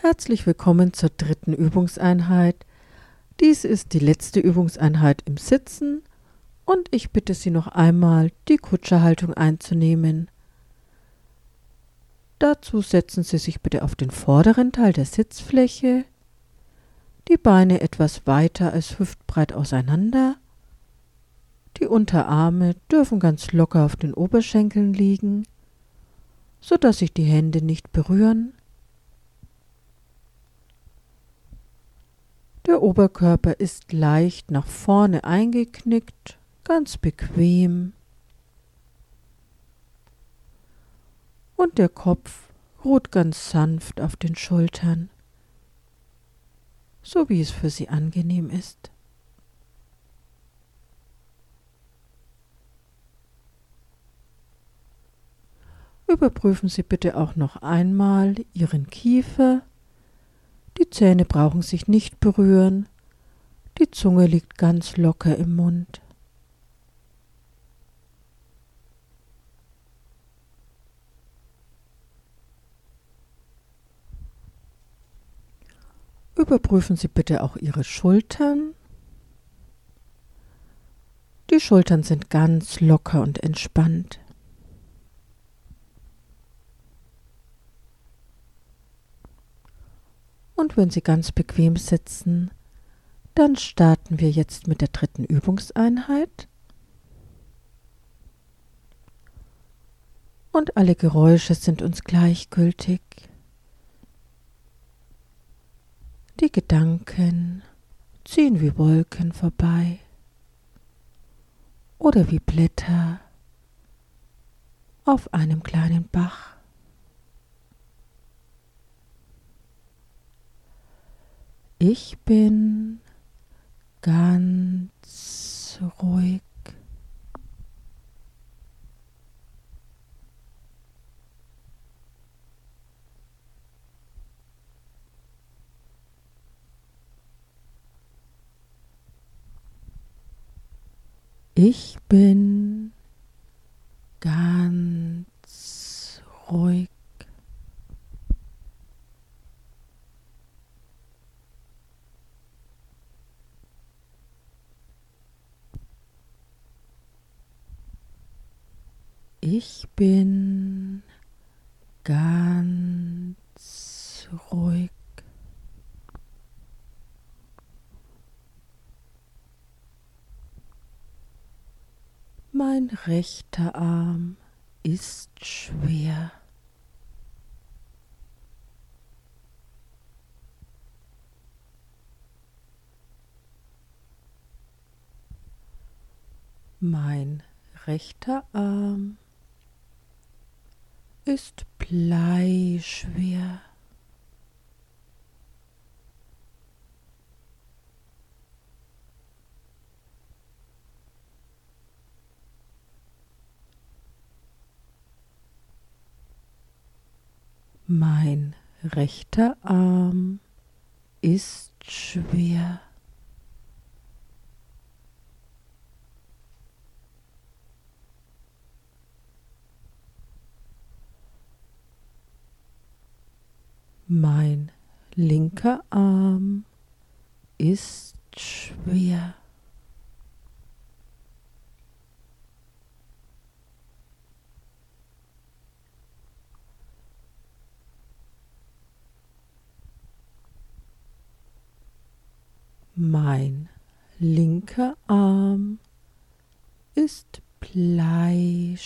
Herzlich willkommen zur dritten Übungseinheit. Dies ist die letzte Übungseinheit im Sitzen und ich bitte Sie noch einmal, die Kutscherhaltung einzunehmen. Dazu setzen Sie sich bitte auf den vorderen Teil der Sitzfläche, die Beine etwas weiter als hüftbreit auseinander, die Unterarme dürfen ganz locker auf den Oberschenkeln liegen, so dass sich die Hände nicht berühren. Der Oberkörper ist leicht nach vorne eingeknickt, ganz bequem. Und der Kopf ruht ganz sanft auf den Schultern, so wie es für Sie angenehm ist. Überprüfen Sie bitte auch noch einmal Ihren Kiefer. Die Zähne brauchen sich nicht berühren. Die Zunge liegt ganz locker im Mund. Überprüfen Sie bitte auch Ihre Schultern. Die Schultern sind ganz locker und entspannt. Und wenn Sie ganz bequem sitzen, dann starten wir jetzt mit der dritten Übungseinheit. Und alle Geräusche sind uns gleichgültig. Die Gedanken ziehen wie Wolken vorbei oder wie Blätter auf einem kleinen Bach. Ich bin ganz ruhig. Ich bin ganz ruhig. Ich bin ganz ruhig. Mein rechter Arm ist schwer. Mein rechter Arm ist bleischwer. Mein rechter Arm ist schwer. Mein linker Arm ist schwer. Mein linker Arm ist bleischwer.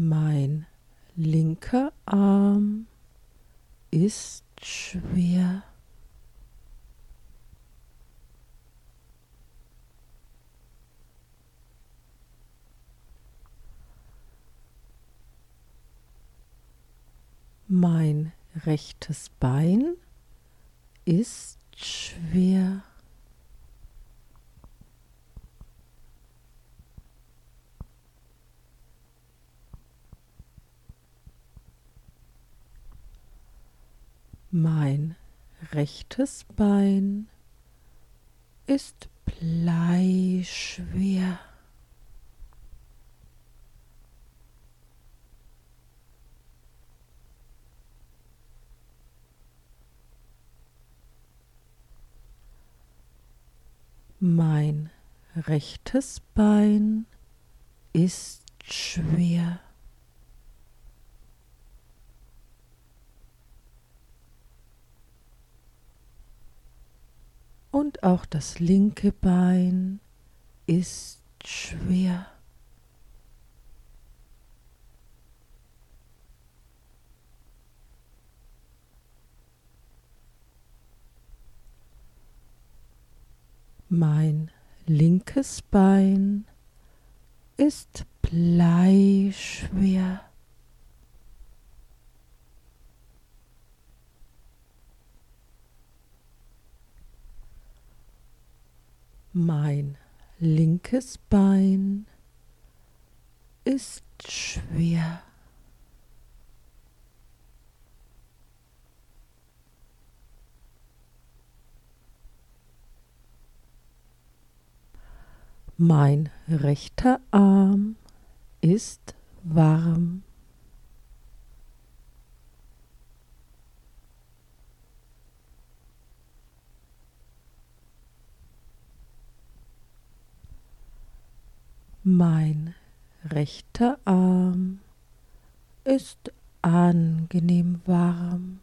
Mein linker Arm ist schwer. Mein rechtes Bein ist schwer. Mein rechtes Bein ist bleischwer. Mein rechtes Bein ist schwer. Und auch das linke Bein ist schwer. Mein linkes Bein ist bleischwer. Mein linkes Bein ist schwer. Mein rechter Arm ist warm. Mein rechter Arm ist angenehm warm.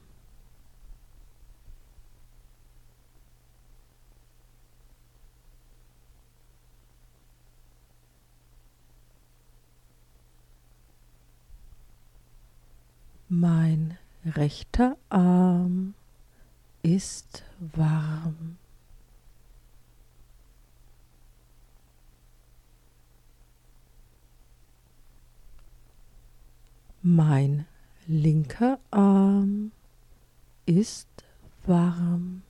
Mein rechter Arm ist warm. Mein linker Arm ist warm.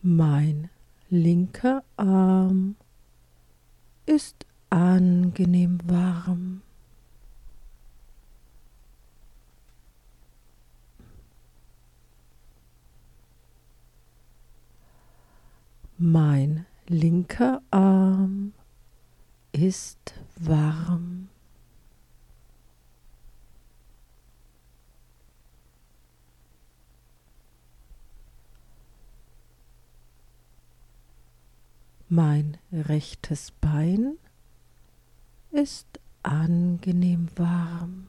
Mein linker Arm ist angenehm warm. Mein linker Arm ist warm. Mein rechtes Bein ist angenehm warm.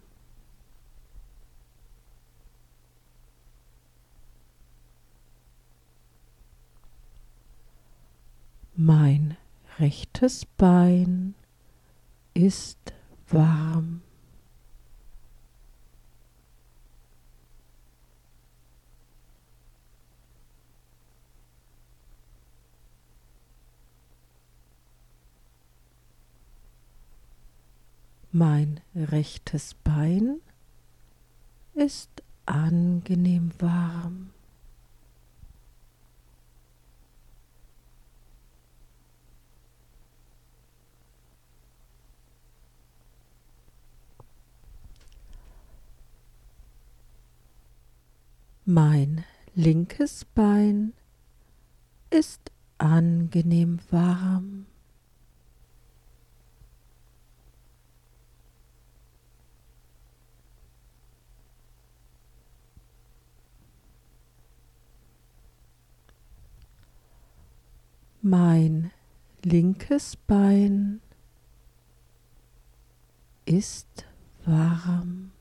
Mein rechtes Bein ist warm. Mein rechtes Bein ist angenehm warm. Mein linkes Bein ist angenehm warm. Mein linkes Bein ist warm.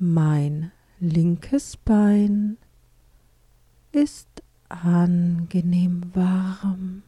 Mein linkes Bein ist angenehm warm.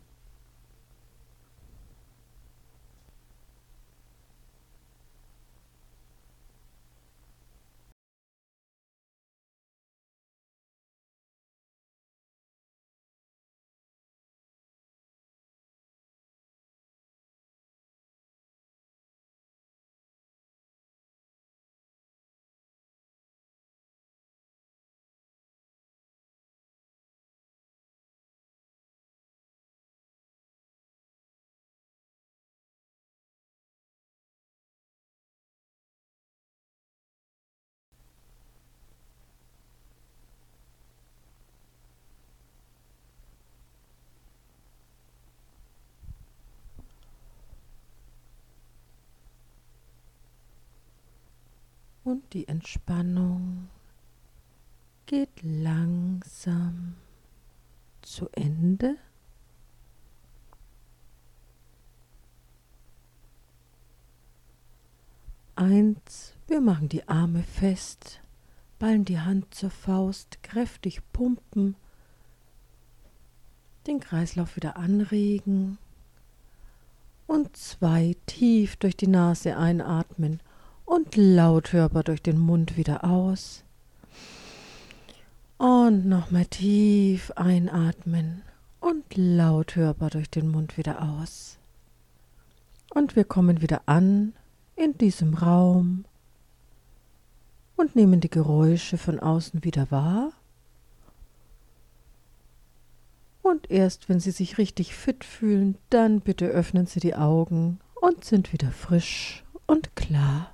Und die Entspannung geht langsam zu Ende. Eins, wir machen die Arme fest, ballen die Hand zur Faust, kräftig pumpen, den Kreislauf wieder anregen und zwei tief durch die Nase einatmen und laut hörbar durch den Mund wieder aus. Und nochmal tief einatmen und laut hörbar durch den Mund wieder aus. Und wir kommen wieder an in diesem Raum und nehmen die Geräusche von außen wieder wahr. Und erst wenn Sie sich richtig fit fühlen, dann bitte öffnen Sie die Augen und sind wieder frisch und klar.